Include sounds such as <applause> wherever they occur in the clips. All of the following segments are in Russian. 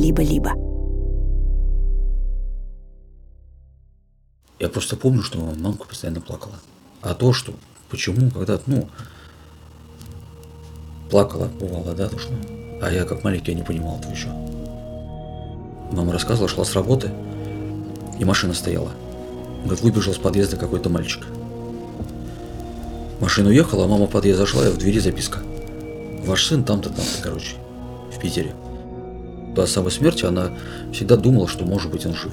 «Либо-либо». Я просто помню, что мамка постоянно плакала. А то, что, почему, когда, ну, плакала, бывало, да, то что. А я как маленький, я не понимал этого еще. Мама рассказывала, шла с работы, и машина стояла. Говорит, выбежал с подъезда какой-то мальчик. Машина уехала, а мама в подъезд зашла, и в двери записка. Ваш сын там-то, там-то, короче, в Питере. До самой смерти она всегда думала, что может быть он жив.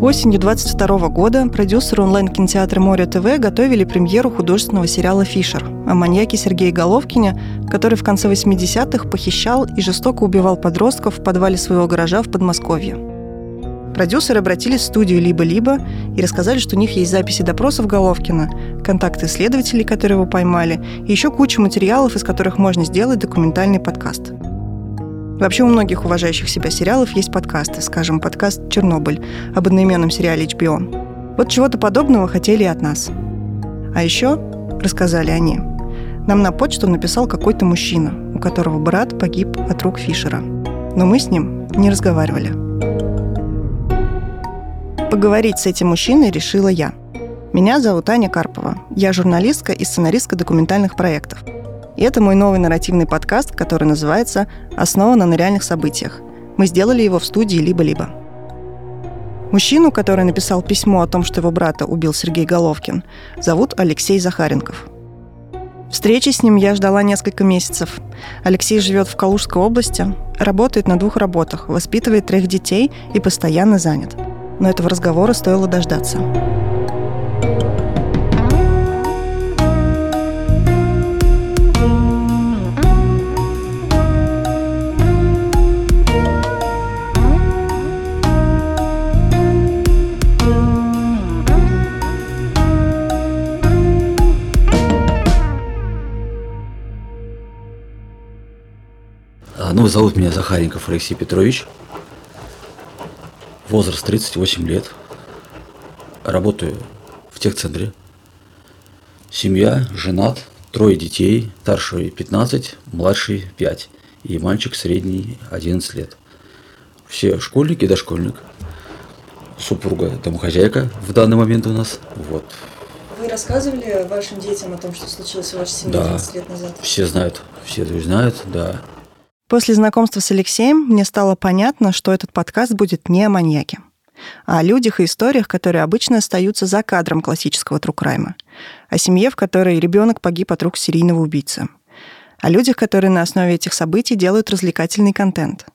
Осенью 22 года продюсеры онлайн-кинотеатра «Море ТВ» готовили премьеру художественного сериала «Фишер» о маньяке Сергее Головкине, который в конце 80-х похищал и жестоко убивал подростков в подвале своего гаража в Подмосковье. Продюсеры обратились в студию «Либо-либо» и рассказали, что у них есть записи допросов Головкина, контакты следователей, которые его поймали, и еще куча материалов, из которых можно сделать документальный подкаст – Вообще у многих уважающих себя сериалов есть подкасты, скажем, подкаст «Чернобыль» об одноименном сериале HBO. Вот чего-то подобного хотели и от нас. А еще, рассказали они, нам на почту написал какой-то мужчина, у которого брат погиб от рук Фишера. Но мы с ним не разговаривали. Поговорить с этим мужчиной решила я. Меня зовут Аня Карпова. Я журналистка и сценаристка документальных проектов – и это мой новый нарративный подкаст, который называется «Основано на реальных событиях». Мы сделали его в студии «Либо-либо». Мужчину, который написал письмо о том, что его брата убил Сергей Головкин, зовут Алексей Захаренков. Встречи с ним я ждала несколько месяцев. Алексей живет в Калужской области, работает на двух работах, воспитывает трех детей и постоянно занят. Но этого разговора стоило дождаться. Ну, зовут меня Захаренков Алексей Петрович. Возраст 38 лет. Работаю в техцентре. Семья, женат, трое детей, старший 15, младший 5 и мальчик средний 11 лет. Все школьники и дошкольник. Супруга домохозяйка в данный момент у нас. Вот. Вы рассказывали вашим детям о том, что случилось в вашей семье да, 11 лет назад? все знают, все знают, да. После знакомства с Алексеем мне стало понятно, что этот подкаст будет не о маньяке, а о людях и историях, которые обычно остаются за кадром классического трукрайма, о семье, в которой ребенок погиб от рук серийного убийцы, о людях, которые на основе этих событий делают развлекательный контент,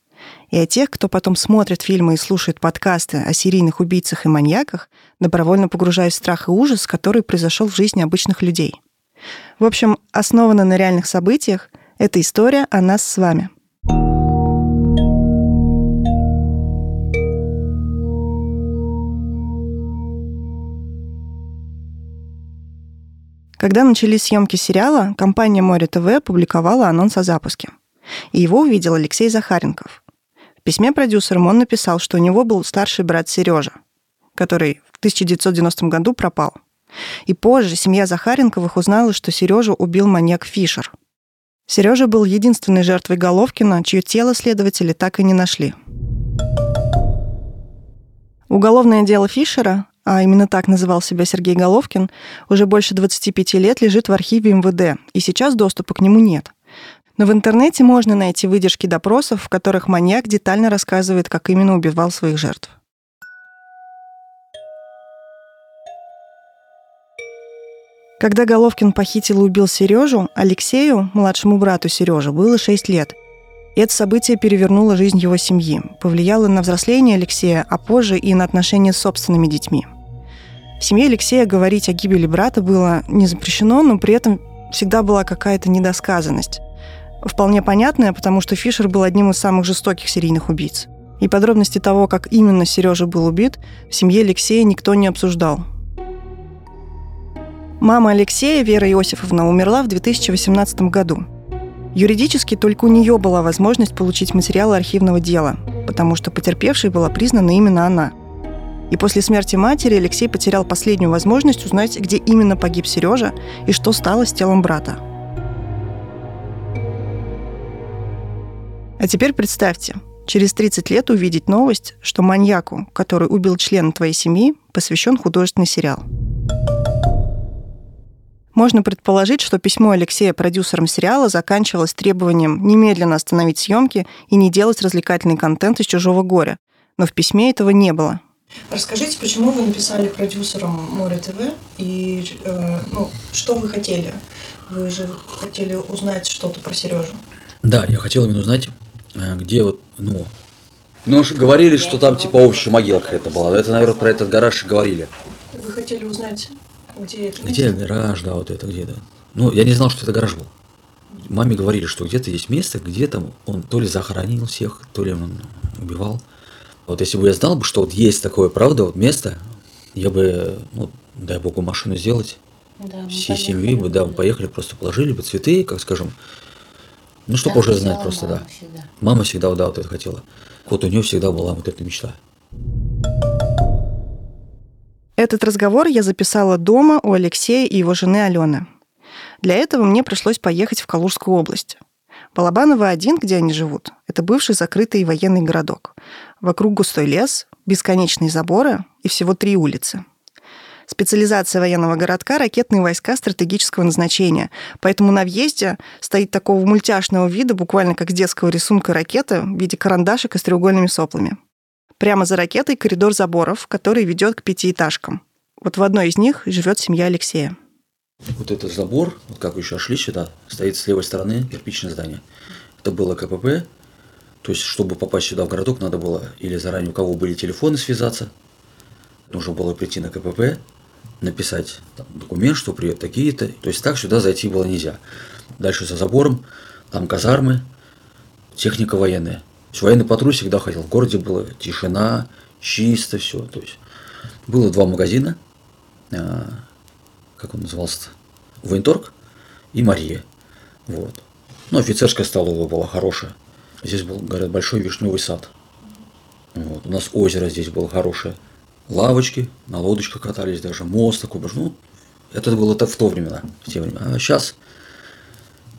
и о тех, кто потом смотрит фильмы и слушает подкасты о серийных убийцах и маньяках, добровольно погружаясь в страх и ужас, который произошел в жизни обычных людей. В общем, основано на реальных событиях — это история о нас с вами — Когда начались съемки сериала, компания «Море ТВ» опубликовала анонс о запуске. И его увидел Алексей Захаренков. В письме продюсерам он написал, что у него был старший брат Сережа, который в 1990 году пропал. И позже семья Захаренковых узнала, что Сережу убил маньяк Фишер. Сережа был единственной жертвой Головкина, чье тело следователи так и не нашли. Уголовное дело Фишера а именно так называл себя Сергей Головкин, уже больше 25 лет лежит в архиве МВД, и сейчас доступа к нему нет. Но в интернете можно найти выдержки допросов, в которых маньяк детально рассказывает, как именно убивал своих жертв. Когда Головкин похитил и убил Сережу, Алексею, младшему брату Сережи, было 6 лет. И это событие перевернуло жизнь его семьи, повлияло на взросление Алексея, а позже и на отношения с собственными детьми. В семье Алексея говорить о гибели брата было не запрещено, но при этом всегда была какая-то недосказанность. Вполне понятная, потому что Фишер был одним из самых жестоких серийных убийц. И подробности того, как именно Сережа был убит, в семье Алексея никто не обсуждал. Мама Алексея, Вера Иосифовна, умерла в 2018 году. Юридически только у нее была возможность получить материалы архивного дела, потому что потерпевшей была признана именно она – И после смерти матери Алексей потерял последнюю возможность узнать, где именно погиб Сережа и что стало с телом брата. А теперь представьте, через 30 лет увидеть новость, что маньяку, который убил члена твоей семьи, посвящен художественный сериал. Можно предположить, что письмо Алексея продюсерам сериала заканчивалось требованием немедленно остановить съемки и не делать развлекательный контент из чужого горя. Но в письме этого не было. Расскажите, почему вы написали продюсерам Море ТВ и э, ну, что вы хотели? Вы же хотели узнать что-то про Сережу. Да, я хотел именно узнать, э, где вот, ну, ну, говорили, что там типа общая могила какая-то была. Это, наверное, про этот гараж говорили. Вы хотели узнать где это? Где гараж, да, вот это где-то. Ну, я не знал, что это гараж был. Маме говорили, что где-то есть место, где там он то ли захоронил всех, то ли он убивал. Вот если бы я знал бы, что вот есть такое, правда, вот место, я бы, ну, дай богу, машину сделать. Да, всей семьи бы, да, мы поехали, просто положили бы цветы, как скажем. Ну, чтобы уже знать просто, да. Всегда. Мама всегда, да, вот это хотела. Вот у нее всегда была вот эта мечта. Этот разговор я записала дома у Алексея и его жены Алены. Для этого мне пришлось поехать в Калужскую область. Балабаново-1, где они живут, это бывший закрытый военный городок. Вокруг густой лес, бесконечные заборы и всего три улицы. Специализация военного городка – ракетные войска стратегического назначения. Поэтому на въезде стоит такого мультяшного вида, буквально как детского рисунка ракеты в виде карандашек и с треугольными соплами. Прямо за ракетой коридор заборов, который ведет к пятиэтажкам. Вот в одной из них живет семья Алексея. Вот этот забор, вот как вы еще шли сюда, стоит с левой стороны кирпичное здание. Это было КПП. То есть, чтобы попасть сюда в городок, надо было или заранее у кого были телефоны связаться, нужно было прийти на КПП, написать там, документ, что привет такие-то. То есть так сюда зайти было нельзя. Дальше за забором, там казармы, техника военная. То есть военный патруль всегда ходил. В городе была тишина, чисто все. То есть было два магазина, а, как он назывался-то, Военторг и Мария. Вот. Ну, офицерская столовая была хорошая. Здесь был, говорят, большой вишневый сад. Вот. У нас озеро здесь было хорошее. Лавочки, на лодочках катались даже, мост такой. Ну, это было так в то времена, в те времена. А сейчас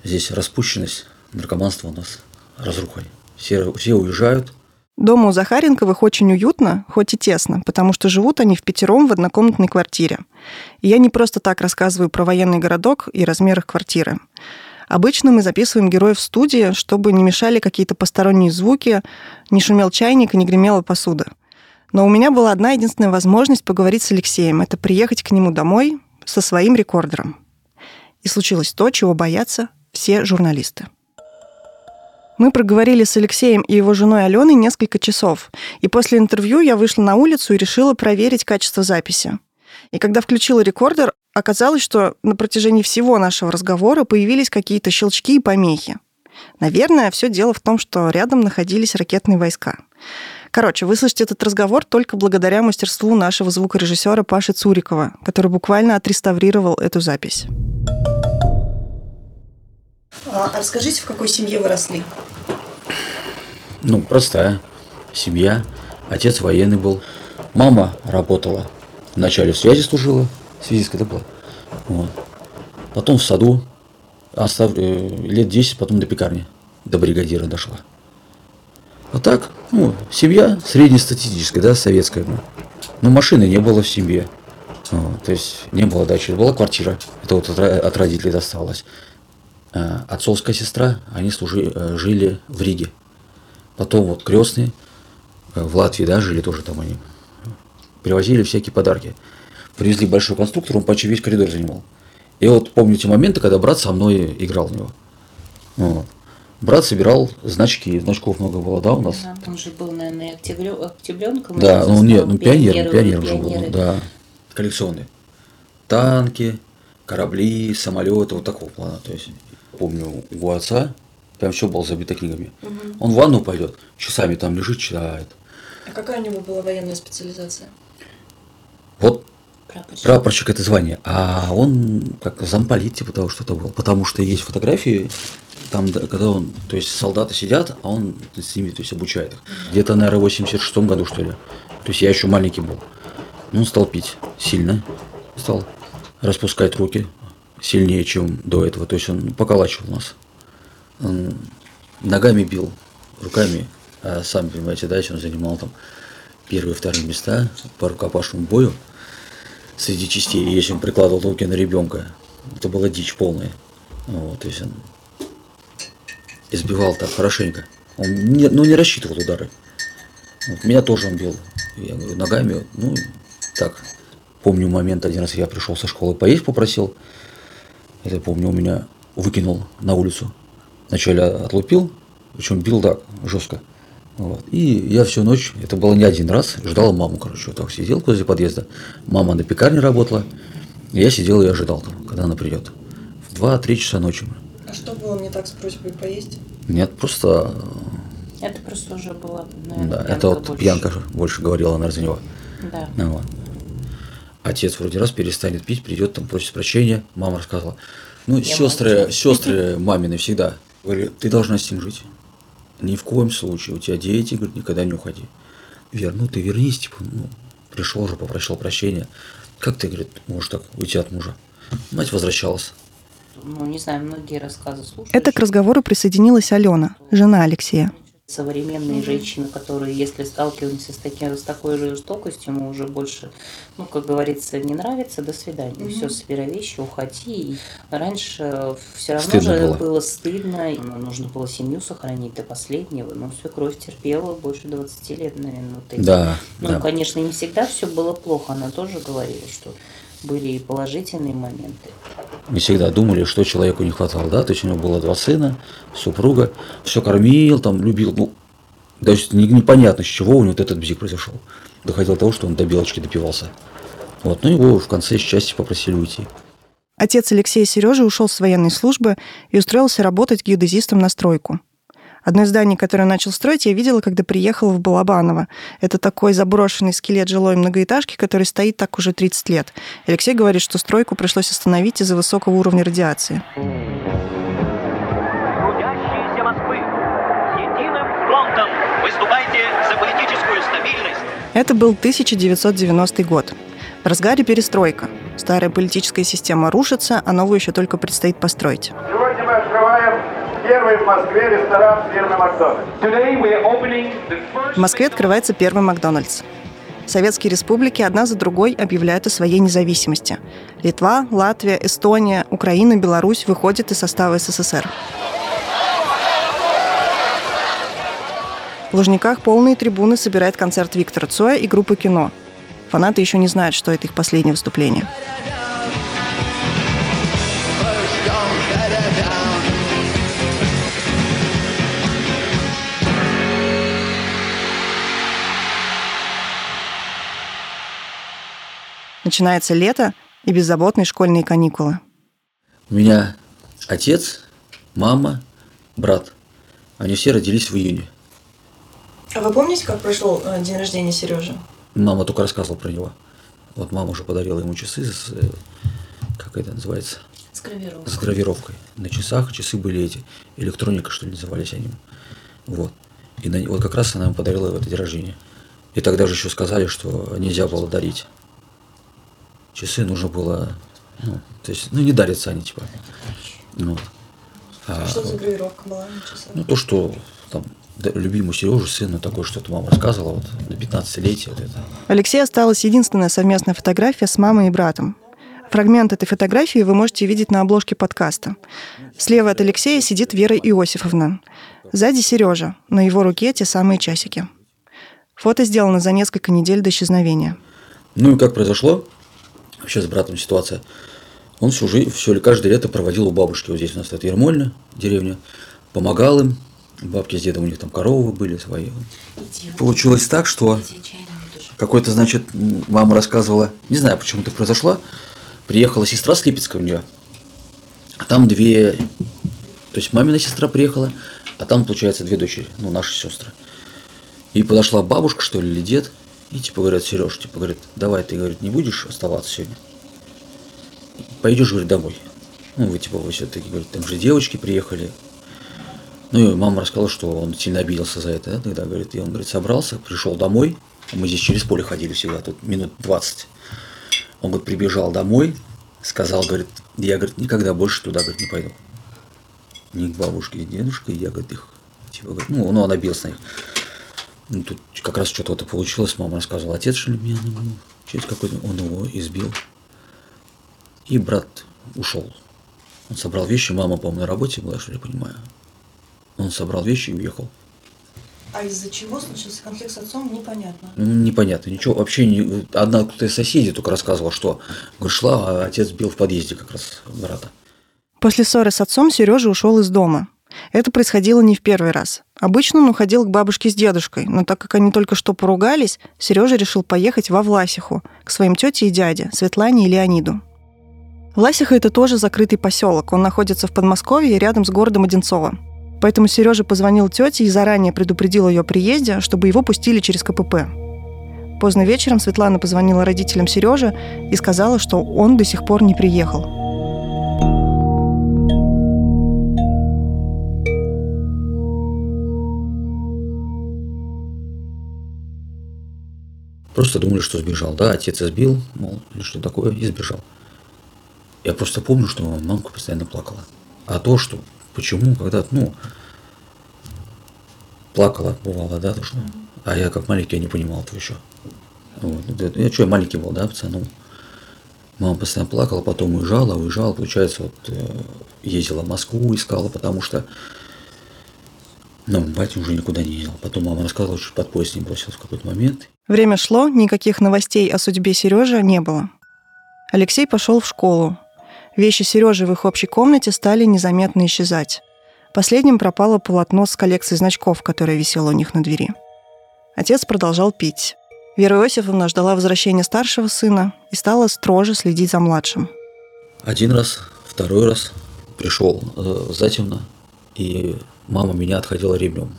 здесь распущенность, наркоманство у нас разрухой все, все уезжают. Дома у Захаренковых очень уютно, хоть и тесно, потому что живут они в пятером в однокомнатной квартире. И я не просто так рассказываю про военный городок и размер их квартиры. Обычно мы записываем героев в студии, чтобы не мешали какие-то посторонние звуки, не шумел чайник и не гремела посуда. Но у меня была одна единственная возможность поговорить с Алексеем. Это приехать к нему домой со своим рекордером. И случилось то, чего боятся все журналисты. Мы проговорили с Алексеем и его женой Аленой несколько часов. И после интервью я вышла на улицу и решила проверить качество записи. И когда включила рекордер, оказалось, что на протяжении всего нашего разговора появились какие-то щелчки и помехи. Наверное, все дело в том, что рядом находились ракетные войска. Короче, выслушать этот разговор только благодаря мастерству нашего звукорежиссера Паши Цурикова, который буквально отреставрировал эту запись. А расскажите, в какой семье вы росли? Ну, простая семья. Отец военный был. Мама работала. Вначале в связи служила, связистка это была. Вот. Потом в саду. Остав... Э, лет 10, потом до пекарни. До бригадира дошла. Вот так, ну, семья среднестатистическая, да, советская. Ну. Но машины не было в семье. Вот, то есть не было дачи, была квартира. Это вот от, от родителей досталось. Э, отцовская сестра, они служи, э, жили в Риге. Потом вот крестные э, в Латвии, да, жили тоже там они. Привозили всякие подарки. Привезли большой конструктор, он почти весь коридор занимал. И вот помню те моменты, когда брат со мной играл в него. Вот. Брат собирал значки, значков много было, да, у нас? Да, он же был, наверное, октябренком. Да, ну нет, ну пионер, пионер уже был, да. Коллекционные. Танки, корабли, самолеты, вот такого плана. То есть помню, у отца прям все было забито книгами. Угу. Он в ванну пойдет, часами там лежит, читает. А какая у него была военная специализация? Вот прапорщик, прапорщик это звание, а он как замполит типа того что-то был, потому что есть фотографии, там, когда он, то есть солдаты сидят, а он с ними, то есть обучает их. Где-то, наверное, в 86 году, что ли. То есть я еще маленький был. Ну, он стал пить сильно, стал распускать руки сильнее, чем до этого. То есть он поколачивал нас. Ногами бил, руками, а сам, понимаете, да, он занимал там первые, вторые места по рукопашному бою среди частей, если он прикладывал руки на ребенка, это была дичь полная. Вот, то есть он избивал так хорошенько. Он не, ну, не рассчитывал удары. Вот, меня тоже он бил. Я говорю, ногами, ну, так. Помню момент, один раз я пришел со школы поесть попросил. Это помню, у меня выкинул на улицу. Вначале отлупил, причем бил так, жестко. Вот. И я всю ночь, это было не один раз, ждал маму, короче, вот так сидел возле подъезда. Мама на пекарне работала. Я сидел и ожидал, там, когда она придет. В 2-3 часа ночи. А что было не так с просьбой поесть? Нет, просто Это просто уже была, наверное, Да, это вот больше. пьянка больше говорила она за него. Да. Вот. Отец вроде раз перестанет пить, придет там, просит прощения. Мама рассказывала. Ну, Я сестры, молчу. сестры <laughs> мамины всегда говорили, ты должна с ним жить. Ни в коем случае. У тебя дети, говорит, никогда не уходи. Вер, ну ты вернись, типа, ну, пришел же, попросил прощения. Как ты, говорит, можешь так уйти от мужа? Мать возвращалась. Ну, не знаю, многие рассказы слушаю. Это к разговору присоединилась Алена, жена Алексея. Современные женщины, которые, если сталкиваемся с, таким, с такой же жестокостью, мы уже больше, ну, как говорится, не нравится, до свидания. Все, собирай вещи, уходи. И раньше все равно Стыдно же было. было. стыдно, ну, нужно было семью сохранить до последнего. Но свекровь терпела больше 20 лет, наверное, вот эти. Да, Ну, да. конечно, не всегда все было плохо. Она тоже говорила, что были и положительные моменты. Мы всегда думали, что человеку не хватало, да, то есть у него было два сына, супруга, все кормил, там, любил, ну, то есть не- непонятно, с чего у него вот этот бзик произошел. Доходило до того, что он до белочки допивался. Вот, ну его в конце счастья попросили уйти. Отец Алексея Сережи ушел с военной службы и устроился работать геодезистом на стройку. Одно из зданий, которое он начал строить, я видела, когда приехала в Балабаново. Это такой заброшенный скелет жилой многоэтажки, который стоит так уже 30 лет. Алексей говорит, что стройку пришлось остановить из-за высокого уровня радиации. Трудящиеся Москвы, единым фронтом выступайте за политическую стабильность Это был 1990 год. В разгаре перестройка. Старая политическая система рушится, а новую еще только предстоит построить. Сегодня мы первый в Москве ресторан фирмы Макдональдс. В Москве открывается первый Макдональдс. Советские республики одна за другой объявляют о своей независимости. Литва, Латвия, Эстония, Украина, Беларусь выходят из состава СССР. В Лужниках полные трибуны собирает концерт Виктора Цоя и группы «Кино». Фанаты еще не знают, что это их последнее выступление. Начинается лето и беззаботные школьные каникулы. У меня отец, мама, брат. Они все родились в июне. А вы помните, как прошел э, день рождения Сережи? Мама только рассказывала про него. Вот мама уже подарила ему часы с, э, как это называется, С гравировкой. с гравировкой. На часах часы были эти, электроника, что ли, назывались они. Вот. И на- вот как раз она ему подарила в это день рождения. И тогда же еще сказали, что нельзя было дарить. Часы нужно было, ну, то есть, ну, не дарятся они, типа. Вот. А, Что за гравировка была на часах? ну, то, что там да, любимому Сережу, сыну такое, что-то мама рассказывала, вот, на 15-летие, вот это. У Алексея осталась единственная совместная фотография с мамой и братом. Фрагмент этой фотографии вы можете видеть на обложке подкаста. Слева от Алексея сидит Вера Иосифовна. Сзади Сережа, на его руке те самые часики. Фото сделано за несколько недель до исчезновения. Ну и как произошло, вообще с братом ситуация. Он всю жизнь, все, каждое лето проводил у бабушки, вот здесь у нас это Ермольна, деревня, помогал им, бабки с дедом у них там коровы были свои. Получилось так, что какой-то, значит, мама рассказывала, не знаю, почему так произошло, приехала сестра с Липецка у нее, а там две, то есть мамина сестра приехала, а там, получается, две дочери, ну, наши сестры. И подошла бабушка, что ли, или дед, и типа говорят, Сереж, типа говорит, давай ты, говорит, не будешь оставаться сегодня. Пойдешь, говорит, домой. Ну, вы типа, вы все-таки, говорит, там же девочки приехали. Ну, и мама рассказала, что он сильно обиделся за это, да, тогда, говорит, и он, говорит, собрался, пришел домой, Мы здесь через поле ходили всегда, тут минут 20. Он, говорит, прибежал домой, сказал, говорит, я, говорит, никогда больше туда, говорит, не пойду. Ни к бабушке, ни к дедушке, я, говорит, их, типа, говорит, ну, ну, он обиделся на них. Ну, тут как раз что-то вот и получилось, мама рассказывала, отец, что ли, меня, ну, через какой-то, он его избил. И брат ушел. Он собрал вещи, мама, по-моему, на работе была, что ли, я понимаю. Он собрал вещи и уехал. А из-за чего случился конфликт с отцом, непонятно. Ну, непонятно, ничего, вообще не... Одна кто-то из соседей только рассказывала, что говорит, шла, а отец бил в подъезде как раз брата. После ссоры с отцом Сережа ушел из дома. Это происходило не в первый раз. Обычно он уходил к бабушке с дедушкой, но так как они только что поругались, Сережа решил поехать во Власиху, к своим тете и дяде, Светлане и Леониду. Власиха – это тоже закрытый поселок. Он находится в Подмосковье рядом с городом Одинцово. Поэтому Сережа позвонил тете и заранее предупредил ее о приезде, чтобы его пустили через КПП. Поздно вечером Светлана позвонила родителям Сережи и сказала, что он до сих пор не приехал. Просто думали, что сбежал. Да, отец избил, мол, или что такое, и сбежал. Я просто помню, что мамка постоянно плакала. А то, что, почему, когда, ну, плакала, бывало, да, то что. А я как маленький, я не понимал этого еще. Вот. Я что, я маленький был, да, пацану. Мама постоянно плакала, потом уезжала, уезжала, получается, вот э, ездила в Москву, искала, потому что ну, батя уже никуда не ездил. Потом мама рассказывала, что под поезд не бросилась в какой-то момент. Время шло, никаких новостей о судьбе Сережи не было. Алексей пошел в школу. Вещи Сережи в их общей комнате стали незаметно исчезать. Последним пропало полотно с коллекцией значков, которое висело у них на двери. Отец продолжал пить. Вера Иосифовна ждала возвращения старшего сына и стала строже следить за младшим. Один раз, второй раз пришел э, затемно, и мама меня отходила ремнем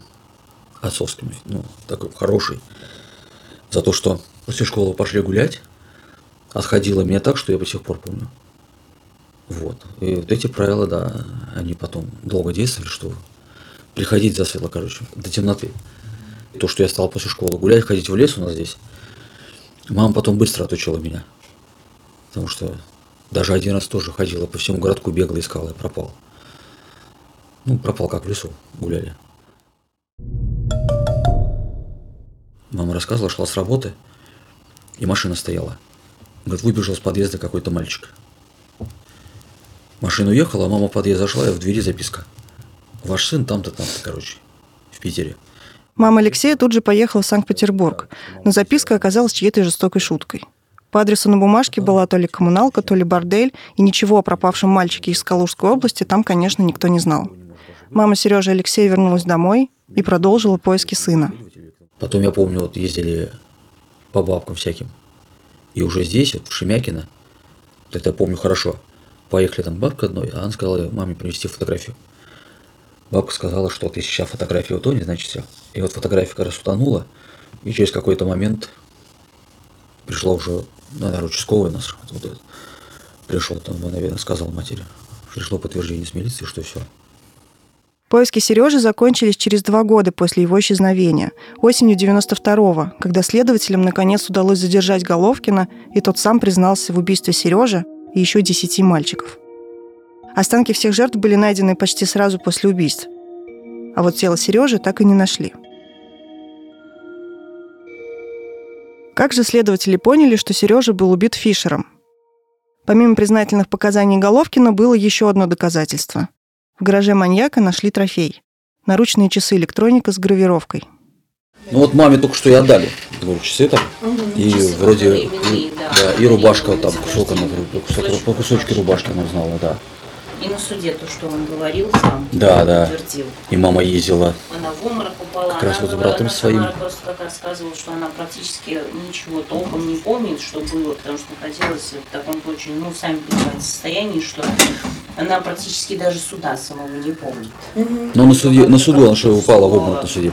отцовским, ну, такой хороший, за то, что после школы пошли гулять, отходила меня так, что я до сих пор помню. Вот. И вот эти правила, да, они потом долго действовали, что приходить засветло, короче, до темноты. То, что я стал после школы гулять, ходить в лес у нас здесь, мама потом быстро отучила меня. Потому что даже один раз тоже ходила по всему городку, бегала, искала и пропал. Ну, пропал как в лесу, гуляли. Мама рассказывала, шла с работы, и машина стояла. Говорит, выбежал с подъезда какой-то мальчик. Машина уехала, а мама в подъезд зашла, и в двери записка. Ваш сын там-то, там-то, короче, в Питере. Мама Алексея тут же поехала в Санкт-Петербург, но записка оказалась чьей-то жестокой шуткой. По адресу на бумажке была то ли коммуналка, то ли бордель, и ничего о пропавшем мальчике из Калужской области там, конечно, никто не знал. Мама Сережи Алексея вернулась домой и продолжила поиски сына. Потом, я помню, вот ездили по бабкам всяким. И уже здесь, вот в Шемякино, вот это я помню хорошо, поехали там бабка одной, а она сказала маме принести фотографию. Бабка сказала, что ты сейчас фотография утонет, значит все. И вот фотография как раз утонула, и через какой-то момент пришла уже, наверное, участковый нас, вот этот, пришел там, наверное, сказал матери. Пришло подтверждение с милиции, что все, Поиски Сережи закончились через два года после его исчезновения, осенью 92-го, когда следователям наконец удалось задержать Головкина, и тот сам признался в убийстве Сережи и еще десяти мальчиков. Останки всех жертв были найдены почти сразу после убийств. А вот тело Сережи так и не нашли. Как же следователи поняли, что Сережа был убит Фишером? Помимо признательных показаний Головкина было еще одно доказательство. В гараже маньяка нашли трофей. Наручные часы электроника с гравировкой. Ну вот маме только что и отдали. Говорю, часы там. И часы вроде временные, и, да. да, и рубашка там, кусок она, по кусочку рубашки она узнала, да. И на суде то, что он говорил сам, Да, да. подтвердил. И мама ездила. Она в обморок упала. Как она раз вот с братом она своим. сама просто как рассказывала, что она практически ничего толком не помнит, что было, потому что находилась в таком очень, ну, сами понимаете, состоянии, что она практически даже суда самого не помнит. Но на суде, на суду она что упала в обморок на суде.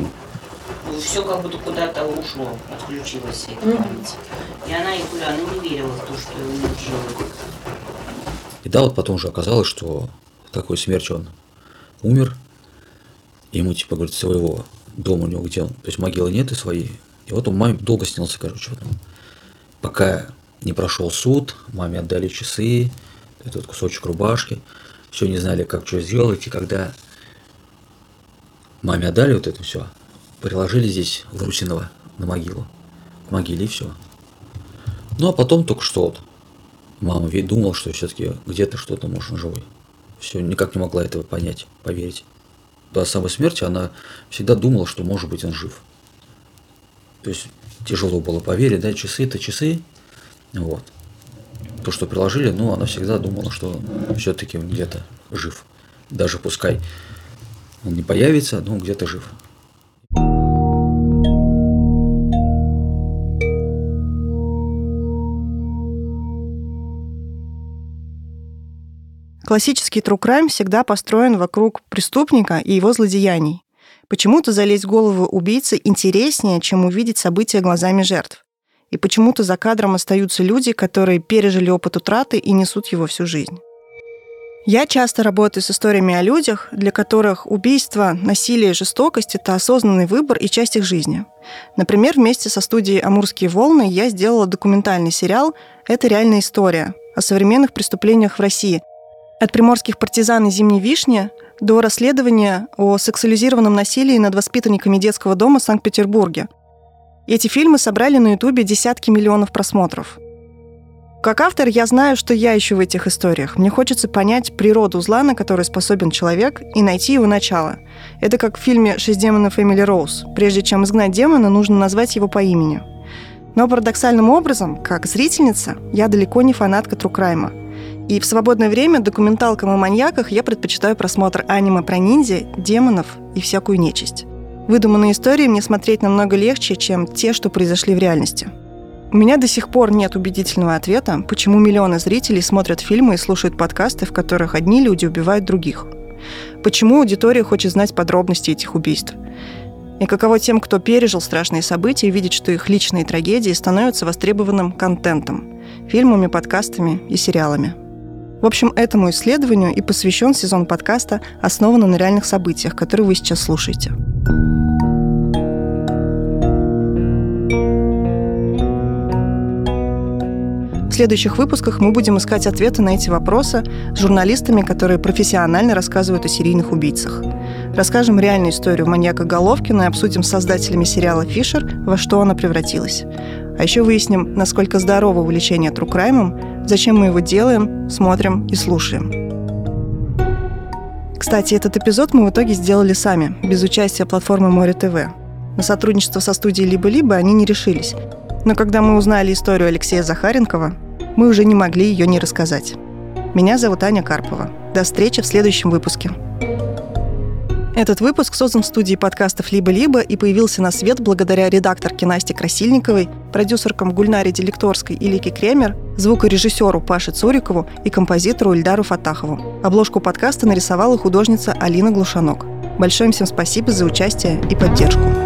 Все как будто куда-то ушло, отключилась эта память. И она и говорю, она не верила в то, что его нет живых. И да, вот потом уже оказалось, что такой смертью он умер. Ему, типа, говорит, своего дома у него, где он, то есть могилы нет и своей, И вот он маме долго снился, короче, вот, пока не прошел суд, маме отдали часы, этот кусочек рубашки, все не знали, как что сделать, и когда маме отдали вот это все, приложили здесь в Русиново на могилу, к могиле и все. Ну а потом только что вот мама ведь думала, что все-таки где-то что-то может живой. Все, никак не могла этого понять, поверить. До самой смерти она всегда думала, что может быть он жив. То есть тяжело было поверить, да, часы это часы, вот. То, что приложили, ну, она всегда думала, что все-таки он где-то жив. Даже пускай он не появится, но он где-то жив. Классический true crime всегда построен вокруг преступника и его злодеяний. Почему-то залезть в голову убийцы интереснее, чем увидеть события глазами жертв. И почему-то за кадром остаются люди, которые пережили опыт утраты и несут его всю жизнь. Я часто работаю с историями о людях, для которых убийство, насилие и жестокость – это осознанный выбор и часть их жизни. Например, вместе со студией «Амурские волны» я сделала документальный сериал «Это реальная история» о современных преступлениях в России. От приморских партизан и зимней вишни до расследования о сексуализированном насилии над воспитанниками детского дома в Санкт-Петербурге – эти фильмы собрали на Ютубе десятки миллионов просмотров. Как автор, я знаю, что я ищу в этих историях. Мне хочется понять природу зла, на который способен человек, и найти его начало. Это как в фильме «Шесть демонов Эмили Роуз». Прежде чем изгнать демона, нужно назвать его по имени. Но парадоксальным образом, как зрительница, я далеко не фанатка Трукрайма. И в свободное время документалкам о маньяках я предпочитаю просмотр аниме про ниндзя, демонов и всякую нечисть. Выдуманные истории мне смотреть намного легче, чем те, что произошли в реальности. У меня до сих пор нет убедительного ответа, почему миллионы зрителей смотрят фильмы и слушают подкасты, в которых одни люди убивают других. Почему аудитория хочет знать подробности этих убийств. И каково тем, кто пережил страшные события и видит, что их личные трагедии становятся востребованным контентом – фильмами, подкастами и сериалами. В общем, этому исследованию и посвящен сезон подкаста, основанный на реальных событиях, которые вы сейчас слушаете. следующих выпусках мы будем искать ответы на эти вопросы с журналистами, которые профессионально рассказывают о серийных убийцах. Расскажем реальную историю маньяка Головкина и обсудим с создателями сериала «Фишер», во что она превратилась. А еще выясним, насколько здорово увлечение true crime ом, зачем мы его делаем, смотрим и слушаем. Кстати, этот эпизод мы в итоге сделали сами, без участия платформы more.tv. На сотрудничество со студией «Либо-либо» они не решились. Но когда мы узнали историю Алексея Захаренкова, мы уже не могли ее не рассказать. Меня зовут Аня Карпова. До встречи в следующем выпуске. Этот выпуск создан в студии подкастов «Либо-либо» и появился на свет благодаря редакторке Насте Красильниковой, продюсеркам Гульнаре Делекторской и Лике Кремер, звукорежиссеру Паше Цурикову и композитору Ильдару Фатахову. Обложку подкаста нарисовала художница Алина Глушанок. Большое им всем спасибо за участие и поддержку.